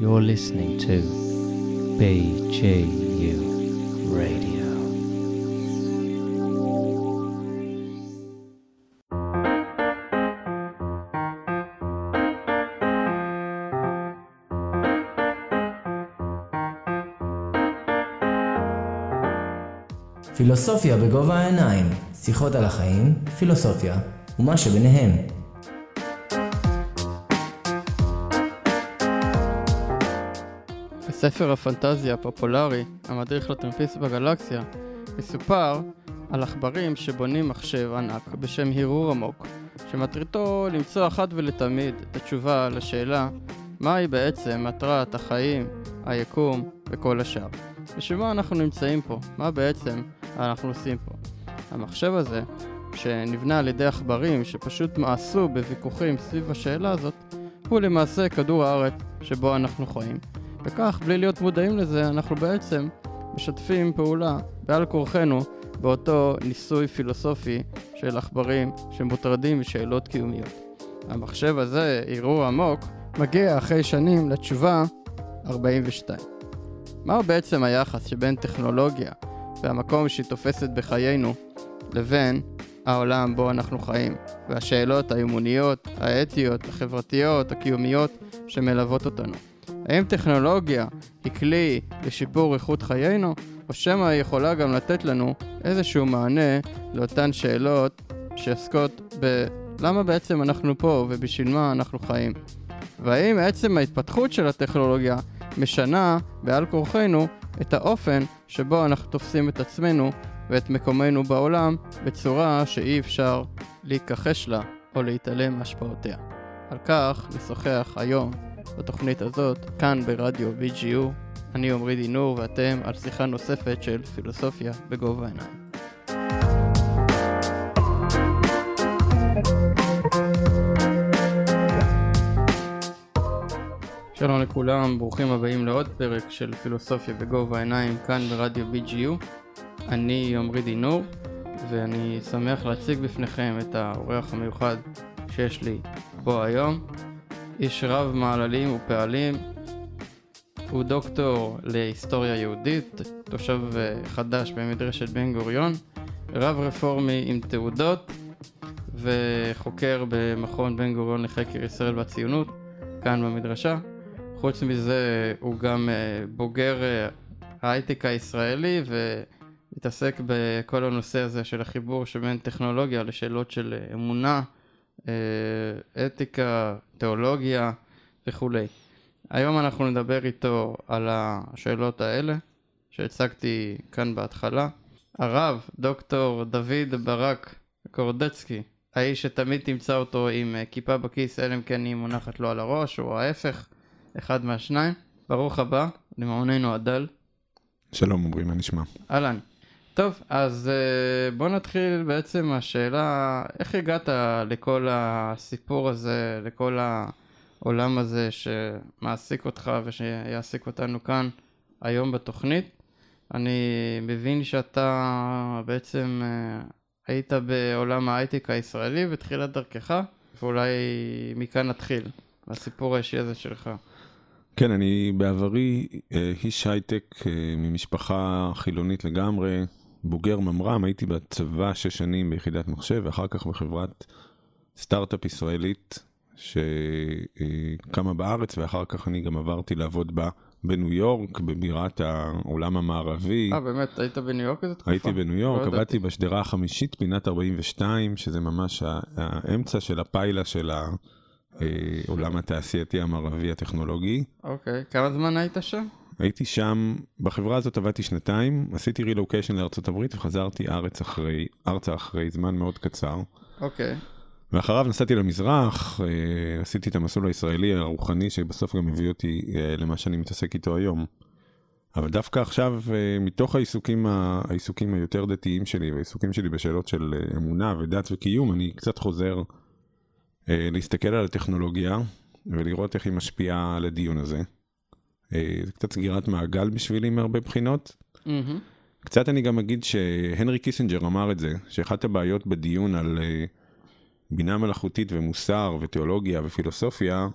You're listening to BGU Radio. פילוסופיה בגובה העיניים, שיחות על החיים, פילוסופיה ומה שביניהם. בספר הפנטזיה הפופולרי, המדריך לטרמפיסט בגלקסיה, מסופר על עכברים שבונים מחשב ענק בשם הרהור עמוק, שמטריתו למצוא אחת ולתמיד את התשובה לשאלה מהי בעצם מטרת החיים, היקום וכל השאר. בשביל מה אנחנו נמצאים פה? מה בעצם אנחנו עושים פה? המחשב הזה, שנבנה על ידי עכברים שפשוט מאסו בוויכוחים סביב השאלה הזאת, הוא למעשה כדור הארץ שבו אנחנו חיים. וכך, בלי להיות מודעים לזה, אנחנו בעצם משתפים פעולה בעל כורחנו באותו ניסוי פילוסופי של עכברים שמוטרדים משאלות קיומיות. המחשב הזה, ערעור עמוק, מגיע אחרי שנים לתשובה 42. מהו בעצם היחס שבין טכנולוגיה והמקום שהיא תופסת בחיינו לבין העולם בו אנחנו חיים, והשאלות האמוניות, האתיות, החברתיות, הקיומיות שמלוות אותנו. האם טכנולוגיה היא כלי לשיפור איכות חיינו, או שמא היא יכולה גם לתת לנו איזשהו מענה לאותן שאלות שעסקות בלמה בעצם אנחנו פה ובשביל מה אנחנו חיים. והאם עצם ההתפתחות של הטכנולוגיה משנה בעל כורחנו את האופן שבו אנחנו תופסים את עצמנו ואת מקומנו בעולם בצורה שאי אפשר להיכחש לה או להתעלם מהשפעותיה. על כך נשוחח היום בתוכנית הזאת, כאן ברדיו BGU. אני עמרי דינור ואתם על שיחה נוספת של פילוסופיה בגובה העיניים. שלום לכולם, ברוכים הבאים לעוד פרק של פילוסופיה בגובה העיניים כאן ברדיו BGU. אני עמרי דינור ואני שמח להציג בפניכם את האורח המיוחד שיש לי פה היום. איש רב מעללים ופעלים, הוא דוקטור להיסטוריה יהודית, תושב אה, חדש במדרשת בן גוריון, רב רפורמי עם תעודות וחוקר במכון בן גוריון לחקר ישראל והציונות, כאן במדרשה. חוץ מזה הוא גם אה, בוגר אה, ההייטק הישראלי ומתעסק בכל הנושא הזה של החיבור שבין טכנולוגיה לשאלות של אמונה, אתיקה, תיאולוגיה וכולי. היום אנחנו נדבר איתו על השאלות האלה שהצגתי כאן בהתחלה. הרב, דוקטור דוד ברק קורדצקי, האיש שתמיד תמצא אותו עם כיפה בכיס, אלא אם כן היא מונחת לו על הראש, או ההפך, אחד מהשניים. ברוך הבא, למעוננו הדל. שלום אומרים, מה נשמע? אהלן. טוב, אז בוא נתחיל בעצם מהשאלה, איך הגעת לכל הסיפור הזה, לכל העולם הזה שמעסיק אותך ושיעסיק אותנו כאן היום בתוכנית? אני מבין שאתה בעצם היית בעולם ההייטק הישראלי בתחילת דרכך, ואולי מכאן נתחיל, הסיפור האישי הזה שלך. כן, אני בעברי איש הייטק ממשפחה חילונית לגמרי, בוגר ממר"ם, הייתי בצבא שש שנים ביחידת מחשב, ואחר כך בחברת סטארט-אפ ישראלית שקמה בארץ, ואחר כך אני גם עברתי לעבוד בה בניו יורק, בבירת העולם המערבי. אה, באמת? היית בניו יורק איזה תקופה? הייתי בניו יורק, לא עבדתי בשדרה החמישית, פינת 42, שזה ממש האמצע של הפיילה של העולם התעשייתי המערבי הטכנולוגי. אוקיי, כמה זמן היית שם? הייתי שם, בחברה הזאת עבדתי שנתיים, עשיתי רילוקיישן לארה"ב וחזרתי ארץ אחרי, ארצה אחרי זמן מאוד קצר. אוקיי. ואחריו נסעתי למזרח, עשיתי את המסלול הישראלי הרוחני שבסוף גם הביא אותי למה שאני מתעסק איתו היום. אבל דווקא עכשיו, מתוך העיסוקים, העיסוקים היותר דתיים שלי והעיסוקים שלי בשאלות של אמונה ודת וקיום, אני קצת חוזר להסתכל על הטכנולוגיה ולראות איך היא משפיעה על הדיון הזה. זה קצת סגירת מעגל בשבילי מהרבה בחינות. Mm-hmm. קצת אני גם אגיד שהנרי קיסינג'ר אמר את זה, שאחת הבעיות בדיון על בינה מלאכותית ומוסר ותיאולוגיה ופילוסופיה,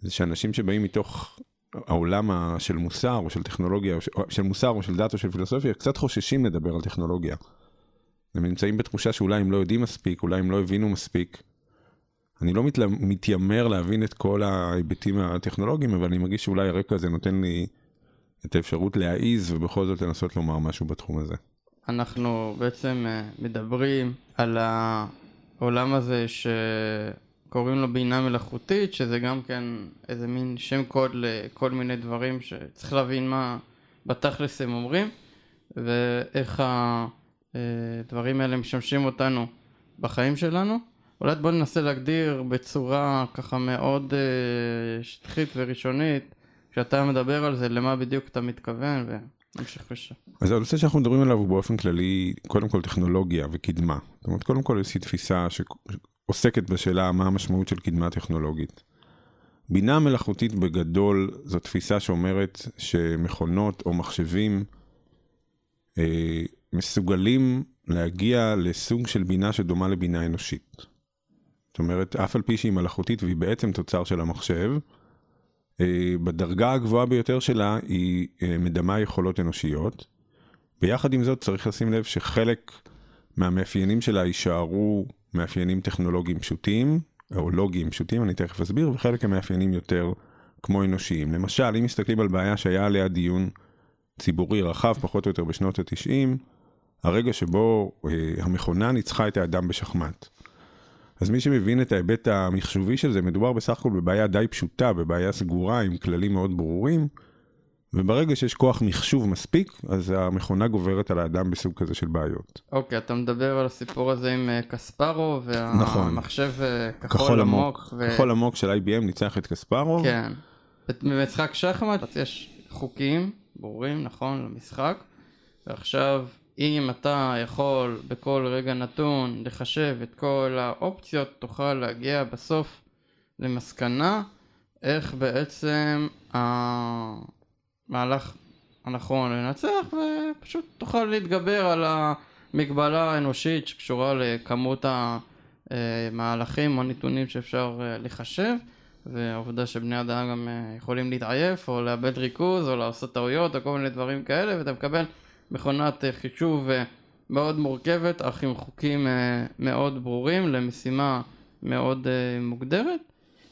זה שאנשים שבאים מתוך העולם של מוסר או של טכנולוגיה, או של מוסר או של דת או של פילוסופיה, קצת חוששים לדבר על טכנולוגיה. הם נמצאים בתחושה שאולי הם לא יודעים מספיק, אולי הם לא הבינו מספיק. אני לא מתלה- מתיימר להבין את כל ההיבטים הטכנולוגיים, אבל אני מרגיש שאולי הרקע הזה נותן לי את האפשרות להעיז ובכל זאת לנסות לומר משהו בתחום הזה. אנחנו בעצם אה, מדברים על העולם הזה שקוראים לו בינה מלאכותית, שזה גם כן איזה מין שם קוד לכל מיני דברים שצריך להבין מה בתכלס הם אומרים, ואיך הדברים האלה משמשים אותנו בחיים שלנו. אולי בוא ננסה להגדיר בצורה ככה מאוד אה, שטחית וראשונית, כשאתה מדבר על זה, למה בדיוק אתה מתכוון, ונמשיך לשם. אז הנושא שאנחנו מדברים עליו הוא באופן כללי, קודם כל טכנולוגיה וקדמה. זאת אומרת, קודם כל איזושהי תפיסה שעוסקת בשאלה מה המשמעות של קדמה טכנולוגית. בינה מלאכותית בגדול זו תפיסה שאומרת שמכונות או מחשבים אה, מסוגלים להגיע לסוג של בינה שדומה לבינה אנושית. זאת אומרת, אף על פי שהיא מלאכותית והיא בעצם תוצר של המחשב, אה, בדרגה הגבוהה ביותר שלה היא אה, מדמה יכולות אנושיות. ויחד עם זאת צריך לשים לב שחלק מהמאפיינים שלה יישארו מאפיינים טכנולוגיים פשוטים, או לוגיים פשוטים, אני תכף אסביר, וחלק הם מאפיינים יותר כמו אנושיים. למשל, אם מסתכלים על בעיה שהיה עליה דיון ציבורי רחב, פחות או יותר בשנות ה-90, הרגע שבו אה, המכונה ניצחה את האדם בשחמט. אז מי שמבין את ההיבט המחשובי של זה, מדובר בסך הכל בבעיה די פשוטה, בבעיה סגורה עם כללים מאוד ברורים, וברגע שיש כוח מחשוב מספיק, אז המכונה גוברת על האדם בסוג כזה של בעיות. אוקיי, אתה מדבר על הסיפור הזה עם אה, קספרו, נכון. והמחשב אה, כחול עמוק. ו- כחול עמוק של IBM ניצח את קספרוב. כן. במשחק שחמט יש חוקים ברורים, נכון, למשחק, ועכשיו אם אתה יכול בכל רגע נתון לחשב את כל האופציות, תוכל להגיע בסוף למסקנה איך בעצם המהלך הנכון לנצח, ופשוט תוכל להתגבר על המגבלה האנושית שקשורה לכמות המהלכים או נתונים שאפשר אה, לחשב. והעובדה שבני אדם גם אה, יכולים להתעייף או לאבד ריכוז או לעשות טעויות או כל מיני דברים כאלה ואתה מקבל מכונת אה, חישוב אה, מאוד מורכבת אך עם חוקים מאוד ברורים למשימה מאוד מוגדרת.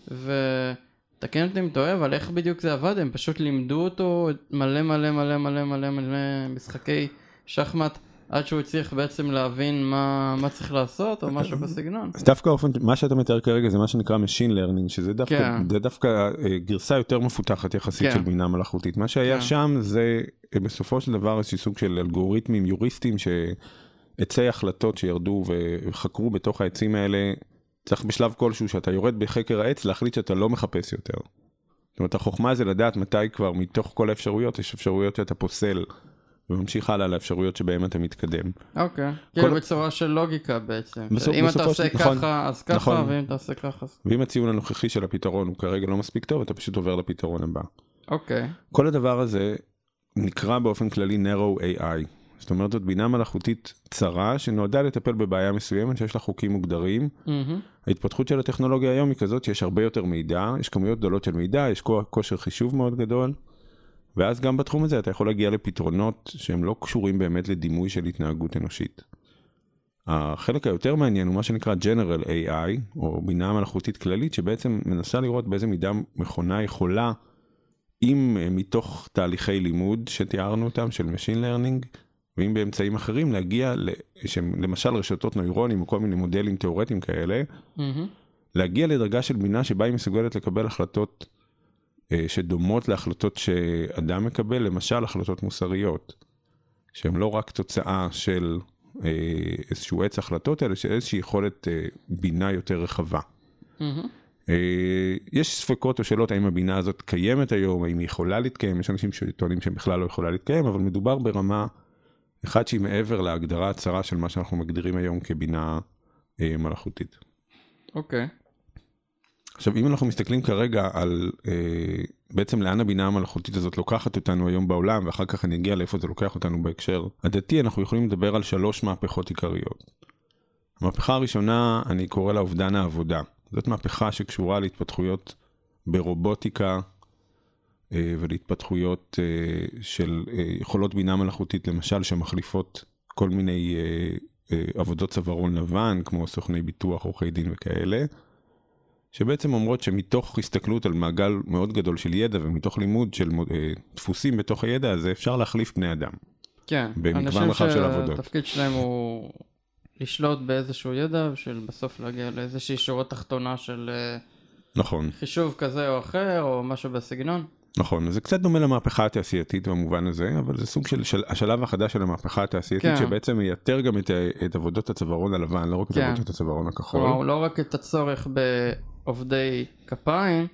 ותקן אותי אם טועה אבל איך בדיוק זה עבד? הם פשוט לימדו אותו מלא מלא מלא מלא מלא מלא משחקי שחמט עד שהוא הצליח בעצם להבין מה, מה צריך לעשות או משהו בסגנון. אז דווקא האופן, מה שאתה מתאר כרגע זה מה שנקרא Machine Learning, שזה דווקא, כן. זה דווקא אה, גרסה יותר מפותחת יחסית כן. של בינה מלאכותית. מה שהיה כן. שם זה אה, בסופו של דבר איזשהו סוג של אלגוריתמים יוריסטים שעצי החלטות שירדו וחקרו בתוך העצים האלה, צריך בשלב כלשהו שאתה יורד בחקר העץ להחליט שאתה לא מחפש יותר. זאת אומרת החוכמה זה לדעת מתי כבר מתוך כל האפשרויות יש אפשרויות שאתה פוסל. וממשיך הלאה לאפשרויות שבהן אתה מתקדם. אוקיי, כל- כאילו בצורה של לוגיקה בעצם. בסופ- אם אתה עושה נכון, ככה אז ככה, נכון. ואם אתה עושה ככה אז... ואם הציון הנוכחי של הפתרון הוא כרגע לא מספיק טוב, אתה פשוט עובר לפתרון הבא. אוקיי, כל הדבר הזה נקרא באופן כללי Narrow AI. זאת אומרת, זאת בינה מלאכותית צרה שנועדה לטפל בבעיה מסוימת שיש לה חוקים מוגדרים. מהמם, ההתפתחות של הטכנולוגיה היום היא כזאת שיש הרבה יותר מידע, יש כמויות גדולות של מידע, יש כושר חישוב מאוד גדול, ואז גם בתחום הזה אתה יכול להגיע לפתרונות שהם לא קשורים באמת לדימוי של התנהגות אנושית. החלק היותר מעניין הוא מה שנקרא General AI, או בינה מלאכותית כללית, שבעצם מנסה לראות באיזה מידה מכונה יכולה, אם אה, מתוך תהליכי לימוד שתיארנו אותם, של Machine Learning, ואם באמצעים אחרים להגיע, למשל רשתות נוירונים או כל מיני מודלים תיאורטיים כאלה, מהמם, להגיע לדרגה של בינה שבה היא מסוגלת לקבל החלטות שדומות להחלטות שאדם מקבל, למשל החלטות מוסריות, שהן לא רק תוצאה של אה, איזשהו עץ החלטות, אלא של איזושהי יכולת אה, בינה יותר רחבה. אה, יש ספקות או שאלות האם הבינה הזאת קיימת היום, האם היא יכולה להתקיים, יש אנשים שטוענים שבכלל לא יכולה להתקיים, אבל מדובר ברמה אחת שהיא מעבר להגדרה הצרה של מה שאנחנו מגדירים היום כבינה אה, מלאכותית. אוקיי, עכשיו אם אנחנו מסתכלים כרגע על אה, בעצם לאן הבינה המלאכותית הזאת לוקחת אותנו היום בעולם ואחר כך אני אגיע לאיפה זה לוקח אותנו בהקשר הדתי אנחנו יכולים לדבר על שלוש מהפכות עיקריות. המהפכה הראשונה אני קורא לה אובדן העבודה זאת מהפכה שקשורה להתפתחויות ברובוטיקה אה, ולהתפתחויות אה, של אה, יכולות בינה מלאכותית, למשל, שמחליפות כל מיני אה, אה, עבודות צווארון לבן, כמו סוכני ביטוח, עורכי דין וכאלה, שבעצם אומרות שמתוך הסתכלות על מעגל מאוד גדול של ידע ומתוך לימוד של אה, דפוסים בתוך הידע הזה, אפשר להחליף בני אדם. כן, במגוון אנשים רחב של עבודות. שהתפקיד שלהם הוא לשלוט באיזשהו ידע, של בסוף להגיע לאיזושהי שורה תחתונה של אה, נכון, חישוב כזה או אחר, או משהו בסגנון. נכון, זה קצת דומה למהפכה התעשייתית במובן הזה, אבל זה סוג של, של השלב החדש של המהפכה התעשייתית, כן. שבעצם מייתר גם את, את עבודות הצווארון הלבן, לא רק את כן. עבודות הצווארון הכחול. כלומר, לא רק את הצורך בעובדי כפיים,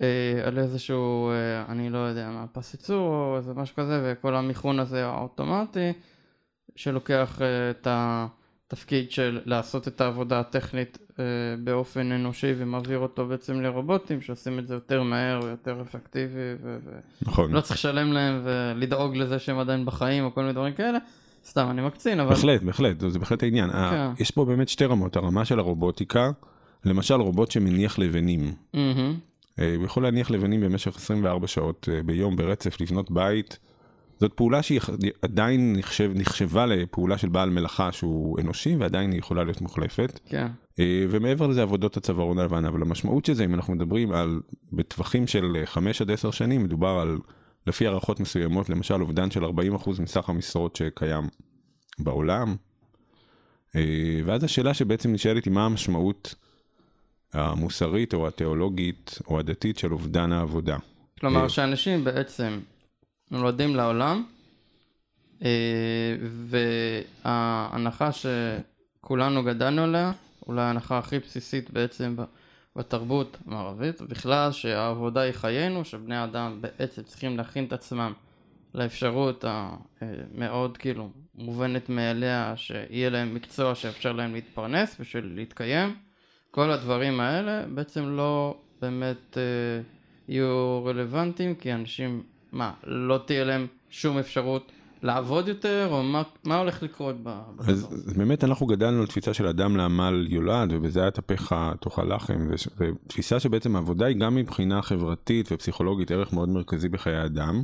אה, על איזשהו, אה, אני לא יודע מה, פס ייצור או איזה משהו כזה, וכל המיכון הזה האוטומטי, שלוקח אה, את התפקיד של לעשות את העבודה הטכנית אה, באופן אנושי ומעביר אותו בעצם לרובוטים שעושים את זה יותר מהר ויותר אפקטיבי ו- נכון, לא צריך לשלם להם ולדאוג לזה שהם עדיין בחיים או כל מיני דברים כאלה. סתם, אני מקצין, אבל... בהחלט, בהחלט, זה בהחלט העניין. ה- יש פה באמת שתי רמות, הרמה של הרובוטיקה, למשל רובוט שמניח לבנים. אה, הוא יכול להניח לבנים במשך 24 שעות אה, ביום ברצף, לבנות בית. זאת פעולה שהיא עדיין נחשב, נחשבה לפעולה של בעל מלאכה שהוא אנושי ועדיין היא יכולה להיות מוחלפת. כן, אה, ומעבר לזה עבודות הצווארון הלבן, אבל המשמעות של זה, אם אנחנו מדברים על, בטווחים של 5 עד 10 שנים, מדובר על, לפי הערכות מסוימות, למשל אובדן של 40% מסך המשרות שקיים בעולם. ואז השאלה שבעצם נשאלת היא מה המשמעות המוסרית או התיאולוגית או הדתית של אובדן העבודה. כלומר אה. שאנשים בעצם נולדים לעולם, אה, וההנחה שכולנו גדלנו עליה, אולי ההנחה הכי בסיסית בעצם בתרבות המערבית, בכלל שהעבודה היא חיינו, שבני אדם בעצם צריכים להכין את עצמם לאפשרות המאוד כאילו מובנת מאליה, שיהיה להם מקצוע שאפשר להם להתפרנס בשביל להתקיים. כל הדברים האלה בעצם לא באמת אה, יהיו רלוונטיים, כי אנשים, מה, לא תהיה להם שום אפשרות לעבוד יותר, או מה, מה הולך לקרות ב... אז? אז באמת אנחנו גדלנו על תפיסה של אדם לעמל יולד ובזה יטפך תאכל לחם ותפיסה שבעצם העבודה היא גם מבחינה חברתית ופסיכולוגית ערך מאוד מרכזי בחיי אדם.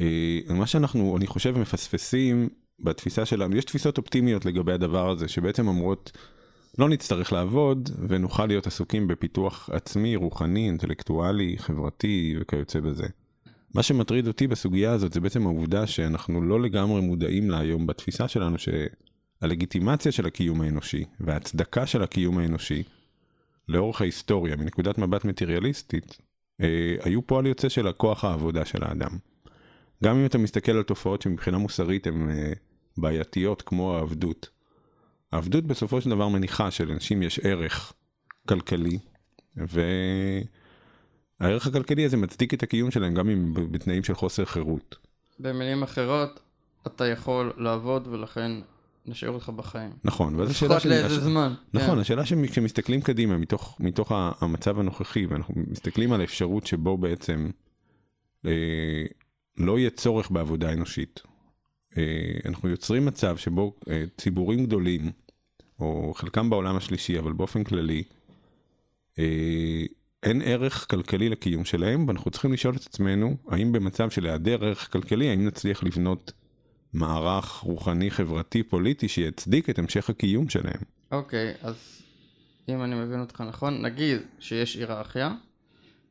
אה, מה שאנחנו אני חושב מפספסים בתפיסה שלנו יש תפיסות אופטימיות לגבי הדבר הזה שבעצם אומרות לא נצטרך לעבוד ונוכל להיות עסוקים בפיתוח עצמי רוחני אינטלקטואלי חברתי וכיוצא בזה. מה שמטריד אותי בסוגיה הזאת זה בעצם העובדה שאנחנו לא לגמרי מודעים לה היום בתפיסה שלנו שהלגיטימציה של הקיום האנושי וההצדקה של הקיום האנושי לאורך ההיסטוריה מנקודת מבט מטריאליסטית אה, היו פועל יוצא של הכוח העבודה של האדם. גם אם אתה מסתכל על תופעות שמבחינה מוסרית הן אה, בעייתיות כמו העבדות. העבדות בסופו של דבר מניחה שלאנשים יש ערך כלכלי והערך הכלכלי הזה מצדיק את הקיום שלהם גם אם בתנאים של חוסר חירות. במילים אחרות, אתה יכול לעבוד ולכן נשאיר אותך בחיים. נכון, ואז השאלה לפחות לאיזה הש- זמן. נכון, כן. השאלה שכשמסתכלים קדימה מתוך, מתוך המצב הנוכחי ואנחנו מסתכלים על האפשרות שבו בעצם אה, לא יהיה צורך בעבודה אנושית. אה, אנחנו יוצרים מצב שבו אה, ציבורים גדולים, או חלקם בעולם השלישי, אבל באופן כללי, אה, אין ערך כלכלי לקיום שלהם, ואנחנו צריכים לשאול את עצמנו, האם במצב של היעדר ערך כלכלי, האם נצליח לבנות מערך רוחני, חברתי, פוליטי, שיצדיק את המשך הקיום שלהם. אוקיי, אז אם אני מבין אותך נכון, נגיד שיש היררכיה,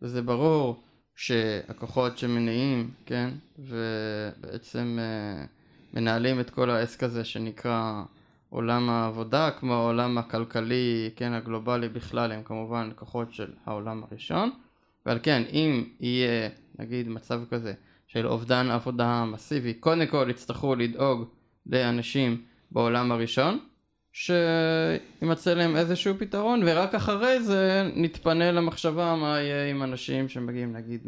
וזה ברור שהכוחות שמניעים, כן, ובעצם אה, מנהלים את כל העסק הזה שנקרא עולם העבודה, כמו העולם הכלכלי, כן, הגלובלי בכלל, הם כמובן כוחות של העולם הראשון, ועל כן, אם יהיה, נגיד, מצב כזה של אובדן עבודה מסיבי, קודם כל יצטרכו לדאוג לאנשים בעולם הראשון, שימצא להם איזשהו פתרון, ורק אחרי זה נתפנה למחשבה מה יהיה עם אנשים שמגיעים נגיד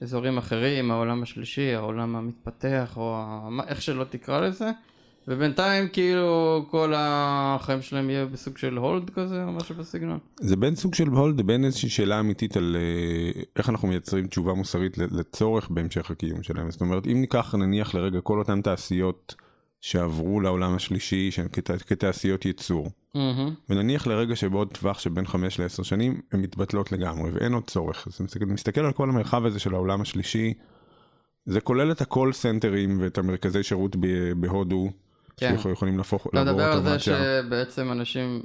מאזורים אחרים, העולם השלישי, העולם המתפתח, או ה... איך שלא תקרא לזה, ובינתיים כאילו כל החיים שלהם יהיה בסוג של הולד כזה, או משהו בסגנון. זה בין סוג של הולד לבין איזושהי שאלה אמיתית על אה, איך אנחנו מייצרים תשובה מוסרית לצורך בהמשך הקיום שלהם. זאת אומרת, אם ניקח נניח לרגע כל אותן תעשיות שעברו לעולם השלישי של כת, כתעשיות ייצור. מהמם. ונניח לרגע שבעוד טווח שבין 5 ל-10 שנים הן מתבטלות לגמרי ואין עוד צורך. אז מסתכל, על כל המרחב הזה של העולם השלישי, זה כולל את הקול סנטרים ואת המרכזי שירות ב- בהודו, כן. שיכולים להפוך, אתה לעבור מדבר על זה אוטומציה. שבעצם אנשים,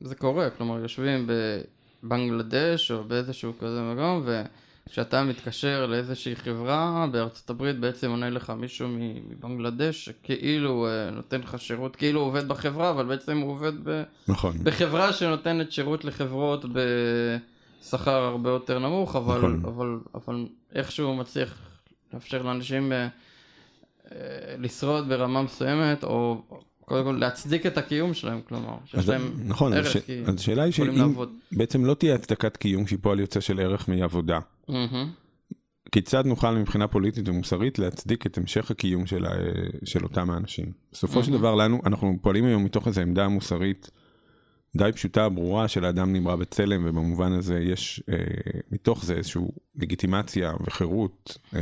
זה קורה, כלומר יושבים בבנגלדש או באיזשהו כזה מקום, וכשאתה מתקשר לאיזושהי חברה בארצות הברית, בעצם עונה לך מישהו מבנגלדש, שכאילו אה, נותן לך שירות, כאילו הוא עובד בחברה, אבל בעצם הוא עובד ב... נכון. בחברה שנותנת שירות לחברות בשכר הרבה יותר נמוך, אבל, נכון. אבל, אבל איכשהו מצליח לאפשר לאנשים אה, אה, לשרוד ברמה מסוימת, או קודם כל להצדיק את הקיום שלהם, כלומר, שיש להם נכון, אז, ערך, ש... כי אז השאלה היא שאם לעבוד. בעצם לא תהיה הצדקת קיום שהיא פועל יוצא של ערך מעבודה. כיצד נוכל מבחינה פוליטית ומוסרית להצדיק את המשך הקיום של, ה... של אותם האנשים? בסופו של מהמם. דבר לנו, אנחנו פועלים היום מתוך איזו עמדה מוסרית די פשוטה, ברורה, של האדם נברא בצלם, ובמובן הזה יש אה, מתוך זה איזושהי לגיטימציה וחירות אה,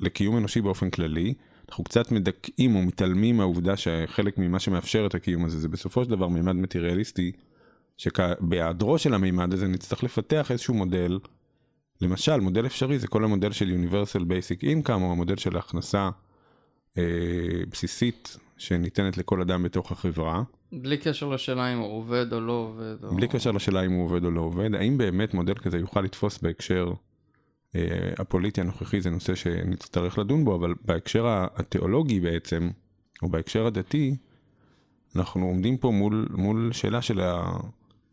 לקיום אנושי באופן כללי. אנחנו קצת מדכאים או מתעלמים מהעובדה שחלק ממה שמאפשר את הקיום הזה זה בסופו של דבר מימד מטריאליסטי, שבהיעדרו של המימד הזה נצטרך לפתח איזשהו מודל, למשל מודל אפשרי זה כל המודל של Universal Basic Income או המודל של הכנסה אה, בסיסית שניתנת לכל אדם בתוך החברה. בלי קשר לשאלה אם הוא עובד או לא עובד. או... בלי קשר לשאלה אם הוא עובד או לא עובד, האם באמת מודל כזה יוכל לתפוס בהקשר אה, הפוליטי הנוכחי, זה נושא שנצטרך לדון בו, אבל בהקשר התיאולוגי בעצם, או בהקשר הדתי, אנחנו עומדים פה מול, מול שאלה של ה...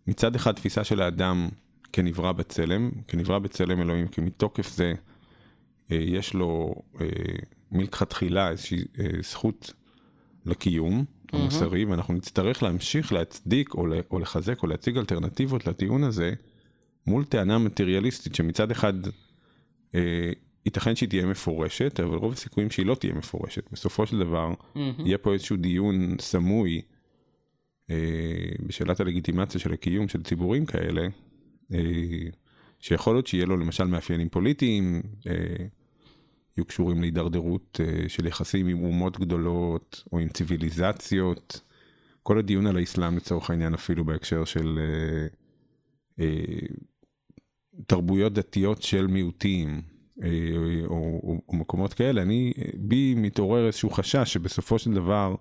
מצד אחד תפיסה של האדם כנברא בצלם, כנברא בצלם אלוהים, כי מתוקף זה אה, יש לו אה, מלכתחילה איזושהי אה, זכות לקיום המוסרי, ואנחנו נצטרך להמשיך להצדיק או, או לחזק או להציג אלטרנטיבות לטיעון הזה מול טענה מטריאליסטית שמצד אחד אה, ייתכן שהיא תהיה מפורשת, אבל רוב הסיכויים שהיא לא תהיה מפורשת. בסופו של דבר מהמם. יהיה פה איזשהו דיון סמוי אה, בשאלת הלגיטימציה של הקיום של ציבורים כאלה, שיכול להיות שיהיה לו למשל מאפיינים פוליטיים, אה, יהיו קשורים להידרדרות אה, של יחסים עם אומות גדולות או עם ציוויליזציות. כל הדיון על האסלאם לצורך העניין אפילו בהקשר של אה, אה, תרבויות דתיות של מיעוטים אה, או, או, או מקומות כאלה, אני, בי מתעורר איזשהו חשש שבסופו של דבר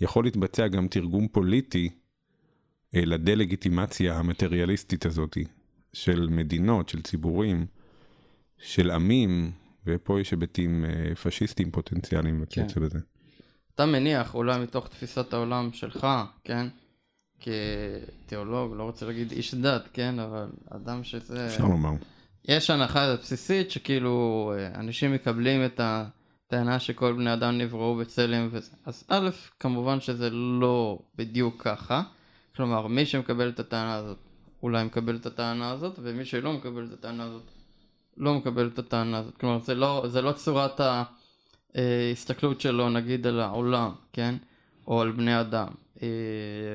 יכול להתבצע גם תרגום פוליטי אה, לדה-לגיטימציה המטריאליסטית הזאת של מדינות, של ציבורים, של עמים, ופה יש היבטים אה, פשיסטיים פוטנציאליים בקצב הזה. אתה מניח, אולי מתוך תפיסת העולם שלך, כן? כתיאולוג, לא רוצה להגיד איש דת, כן? אבל אדם שזה... אפשר לומר. יש הנחה בסיסית שכאילו אה, אנשים מקבלים את הטענה שכל בני אדם נבראו בצלם וזה. אז א', כמובן שזה לא בדיוק ככה. כלומר, מי שמקבל את הטענה הזאת, אולי מקבל את הטענה הזאת, ומי שלא מקבל את הטענה הזאת, לא מקבל את הטענה הזאת. כלומר, זה לא, זה לא צורת ההסתכלות שלו, נגיד, על העולם, כן? או על בני אדם אה,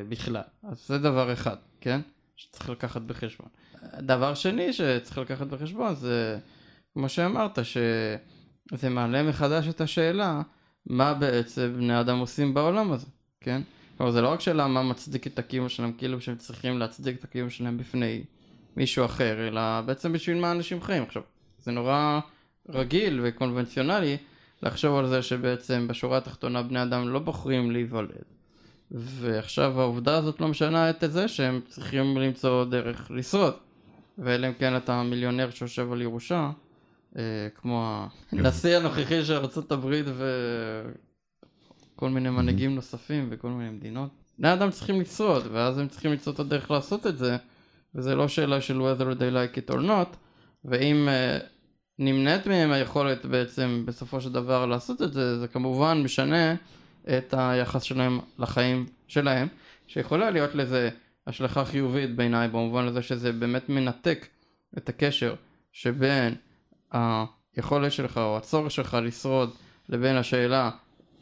בכלל. אז זה דבר אחד, כן? שצריך לקחת בחשבון. דבר שני שצריך לקחת בחשבון זה, כמו שאמרת, שזה מעלה מחדש את השאלה, מה בעצם בני אדם עושים בעולם הזה, כן? כלומר, זה לא רק שאלה מה מצדיק את הקיום שלהם, כאילו שהם צריכים להצדיק את הקיום שלהם בפני מישהו אחר, אלא בעצם בשביל מה אנשים חיים. עכשיו, זה נורא רגיל וקונבנציונלי לחשוב על זה שבעצם בשורה התחתונה בני אדם לא בוחרים להיוולד. ועכשיו העובדה הזאת לא משנה את זה שהם צריכים למצוא דרך לשרוד. ואלא אם כן אתה מיליונר שיושב על ירושה, אה, כמו הנשיא הנוכחי של ארה"ב וכל מיני מנהיגים נוספים בכל מיני מדינות. בני אדם צריכים לשרוד, ואז הם צריכים למצוא את הדרך לעשות את זה, וזה לא שאלה של whether they like it or not, ואם אה, נמנית מהם היכולת בעצם בסופו של דבר לעשות את זה, זה כמובן משנה את היחס שלהם לחיים שלהם, שיכולה להיות לזה השלכה חיובית בעיניי, במובן הזה שזה באמת מנתק את הקשר שבין היכולת שלך או הצורך שלך לשרוד לבין השאלה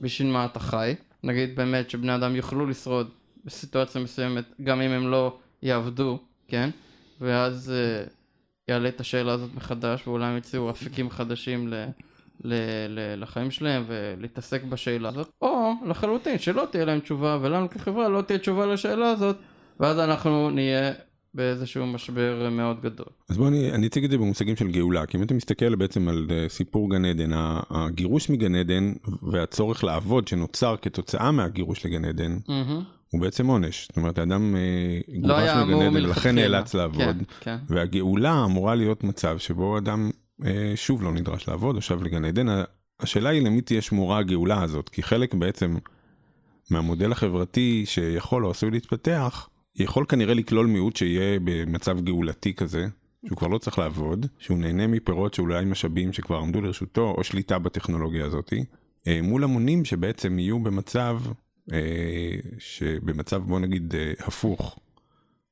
בשביל מה אתה חי. נגיד באמת שבני אדם יוכלו לשרוד בסיטואציה מסוימת גם אם הם לא יעבדו, כן? ואז uh, יעלה את השאלה הזאת מחדש ואולי הם יציעו אפיקים חדשים ל... ל- ל- לחיים שלהם ולהתעסק בשאלה הזאת, או לחלוטין שלא תהיה להם תשובה ולנו כחברה לא תהיה תשובה לשאלה הזאת ואז אנחנו נהיה באיזשהו משבר מאוד גדול. אז בואו אני, אני אציג את זה במושגים של גאולה, כי אם אתה מסתכל בעצם על uh, סיפור גן עדן, הגירוש מגן עדן והצורך לעבוד שנוצר כתוצאה מהגירוש לגן עדן, מהמם. הוא בעצם עונש. זאת אומרת, האדם uh, לא גורש מגן עדן ולכן. נאלץ לעבוד, כן, כן. והגאולה אמורה להיות מצב שבו אדם uh, שוב לא נדרש לעבוד או שב לגן עדן. השאלה היא למי תהיה שמורה הגאולה הזאת, כי חלק בעצם מהמודל החברתי שיכול או עשוי להתפתח, יכול כנראה לכלול מיעוט שיהיה במצב גאולתי כזה, שהוא כבר לא צריך לעבוד, שהוא נהנה מפירות שאולי משאבים שכבר עמדו לרשותו, או שליטה בטכנולוגיה הזאתי, אה, מול המונים שבעצם יהיו במצב, אה, שבמצב בוא נגיד אה, הפוך.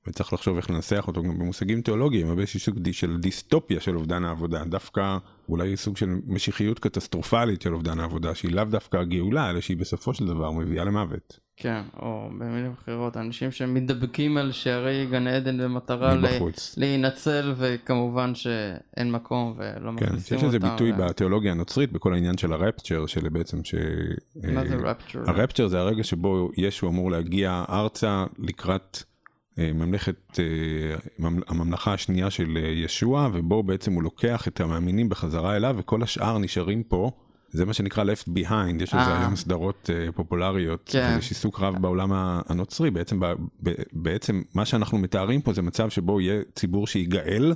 וצריך לחשוב איך לנסח אותו גם במושגים תיאולוגיים, אבל יש סוג של דיסטופיה של אובדן העבודה, דווקא אולי סוג של משיחיות קטסטרופלית של אובדן העבודה, שהיא לאו דווקא הגאולה, אלא שהיא בסופו של דבר מביאה למוות. כן, או במילים אחרות, אנשים שמתדבקים על שערי גן עדן במטרה מבחוץ. להינצל, וכמובן שאין מקום ולא כן, מכניסים יש אותם. לזה ביטוי ו- בתיאולוגיה הנוצרית, בכל העניין של הרפצ'ר, של בעצם ש... מה זה אה, רפצ'ר? הרפצ'ר זה הרגע שבו ישו אמור להגיע ארצה לקראת אה, ממלכת, אה, ממ- הממלכה השנייה של ישוע, ובו בעצם הוא לוקח את המאמינים בחזרה אליו, וכל השאר נשארים פה. זה מה שנקרא left behind, יש על זה אה. היום סדרות אה, פופולריות, כן. יש עיסוק רב בעולם הנוצרי, בעצם, ב- ב- בעצם מה שאנחנו מתארים פה זה מצב שבו יהיה ציבור שיגאל,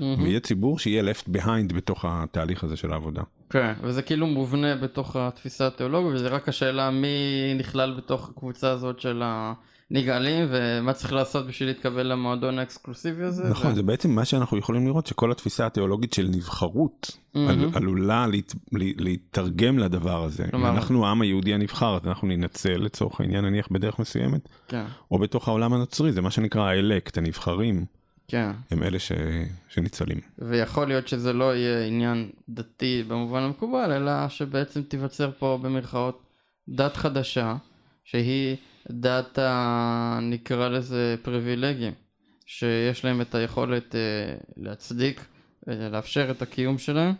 ויהיה ציבור שיהיה left behind בתוך התהליך הזה של העבודה. כן, וזה כאילו מובנה בתוך התפיסה התיאולוגית, וזה רק השאלה מי נכלל בתוך הקבוצה הזאת של הנגאלים, ומה צריך לעשות בשביל להתקבל למועדון האקסקלוסיבי הזה. נכון, ו- זה בעצם מה שאנחנו יכולים לראות, שכל התפיסה התיאולוגית של נבחרות מהמם. על- עלולה להת- להתרגם לדבר הזה. כלומר- אנחנו העם היהודי הנבחר, אז אנחנו ננצל לצורך העניין נניח בדרך מסוימת, כן, או בתוך העולם הנוצרי, זה מה שנקרא האלקט, הנבחרים, כן. הם אלה ש... שניצלים. ויכול להיות שזה לא יהיה עניין דתי במובן המקובל, אלא שבעצם תיווצר פה במרכאות דת חדשה, שהיא דת ה... נקרא לזה פריבילגים, שיש להם את היכולת אה, להצדיק, אה, לאפשר את הקיום שלהם,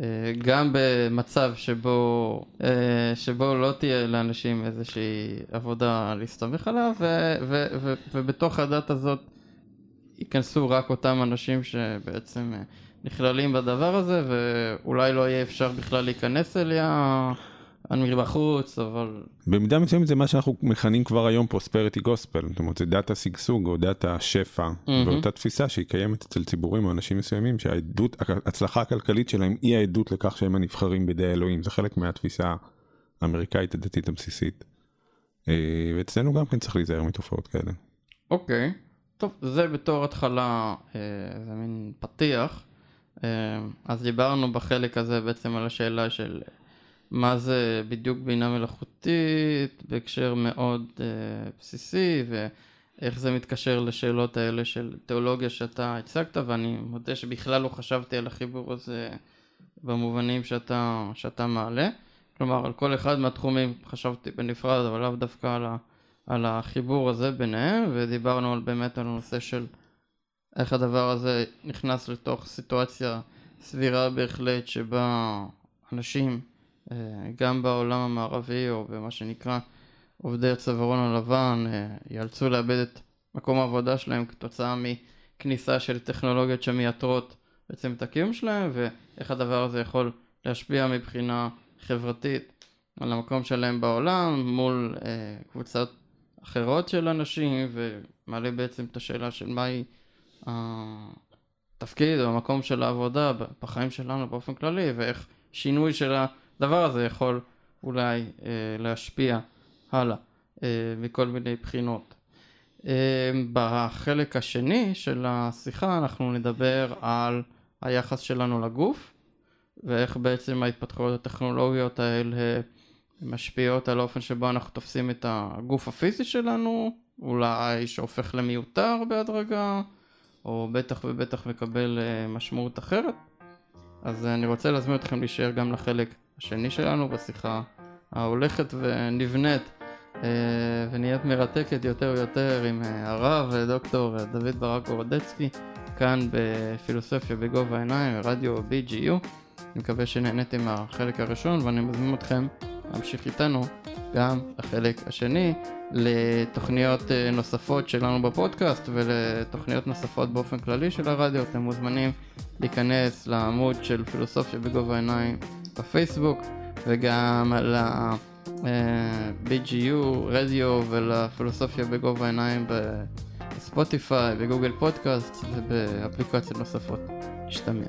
אה, גם במצב שבו, אה, שבו לא תהיה לאנשים איזושהי עבודה להסתמך עליו, ו- ו- ו- ובתוך הדת הזאת ייכנסו רק אותם אנשים שבעצם אה, נכללים בדבר הזה, ואולי לא יהיה אפשר בכלל להיכנס אליה מבחוץ, אבל במידה מסוימת זה מה שאנחנו מכנים כבר היום פרוספריטי גוספל, זאת אומרת זה דת השגשוג או דת השפע, מהמם. ואותה תפיסה שהיא קיימת אצל ציבורים או אנשים מסוימים שהעדות, ההצלחה הכלכלית שלהם היא העדות לכך שהם הנבחרים בידי האלוהים, זה חלק מהתפיסה האמריקאית הדתית הבסיסית. אה, ואצלנו גם כן צריך להיזהר מתופעות כאלה. אוקיי. טוב, זה בתור התחלה, אה, זה מין פתיח. אה, אז דיברנו בחלק הזה בעצם על השאלה של מה זה בדיוק בינה מלאכותית בהקשר מאוד אה, בסיסי ואיך זה מתקשר לשאלות האלה של תיאולוגיה שאתה הצגת ואני מודה שבכלל לא חשבתי על החיבור הזה במובנים שאתה, שאתה מעלה. כלומר, על כל אחד מהתחומים חשבתי בנפרד, אבל לאו דווקא על, ה, על החיבור הזה ביניהם, ודיברנו על, באמת על הנושא של איך הדבר הזה נכנס לתוך סיטואציה סבירה בהחלט, שבה אנשים, אה, גם בעולם המערבי, או במה שנקרא עובדי הצווארון הלבן, אה, ייאלצו לאבד את מקום העבודה שלהם כתוצאה מכניסה של טכנולוגיות שמייתרות בעצם את הקיום שלהם, ואיך הדבר הזה יכול להשפיע מבחינה חברתית על המקום שלהם בעולם מול אה, קבוצות אחרות של אנשים ומעלה בעצם את השאלה של מהי התפקיד או המקום של העבודה בחיים שלנו באופן כללי ואיך שינוי של הדבר הזה יכול אולי אה, להשפיע הלאה אה, מכל מיני בחינות. אה, בחלק השני של השיחה אנחנו נדבר על היחס שלנו לגוף ואיך בעצם ההתפתחויות הטכנולוגיות האלה משפיעות על האופן שבו אנחנו תופסים את הגוף הפיזי שלנו, אולי שהופך למיותר בהדרגה, או בטח ובטח מקבל אה, משמעות אחרת. אז אני רוצה להזמין אתכם להישאר גם לחלק השני שלנו בשיחה ההולכת ונבנית אה, ונהיית מרתקת יותר ויותר עם אה, הרב דוקטור דוד ברק גורדצקי כאן בפילוסופיה בגובה העיניים, רדיו BGU. אני מקווה שנהניתם מהחלק הראשון ואני מזמין אתכם להמשיך איתנו גם לחלק השני, לתוכניות אה, נוספות שלנו בפודקאסט ולתוכניות נוספות באופן כללי של הרדיו. אתם מוזמנים להיכנס לעמוד של פילוסופיה בגובה העיניים בפייסבוק וגם ל-BGU רדיו ולפילוסופיה בגובה העיניים בספוטיפיי, בגוגל פודקאסט ובאפליקציות נוספות. נשתמע.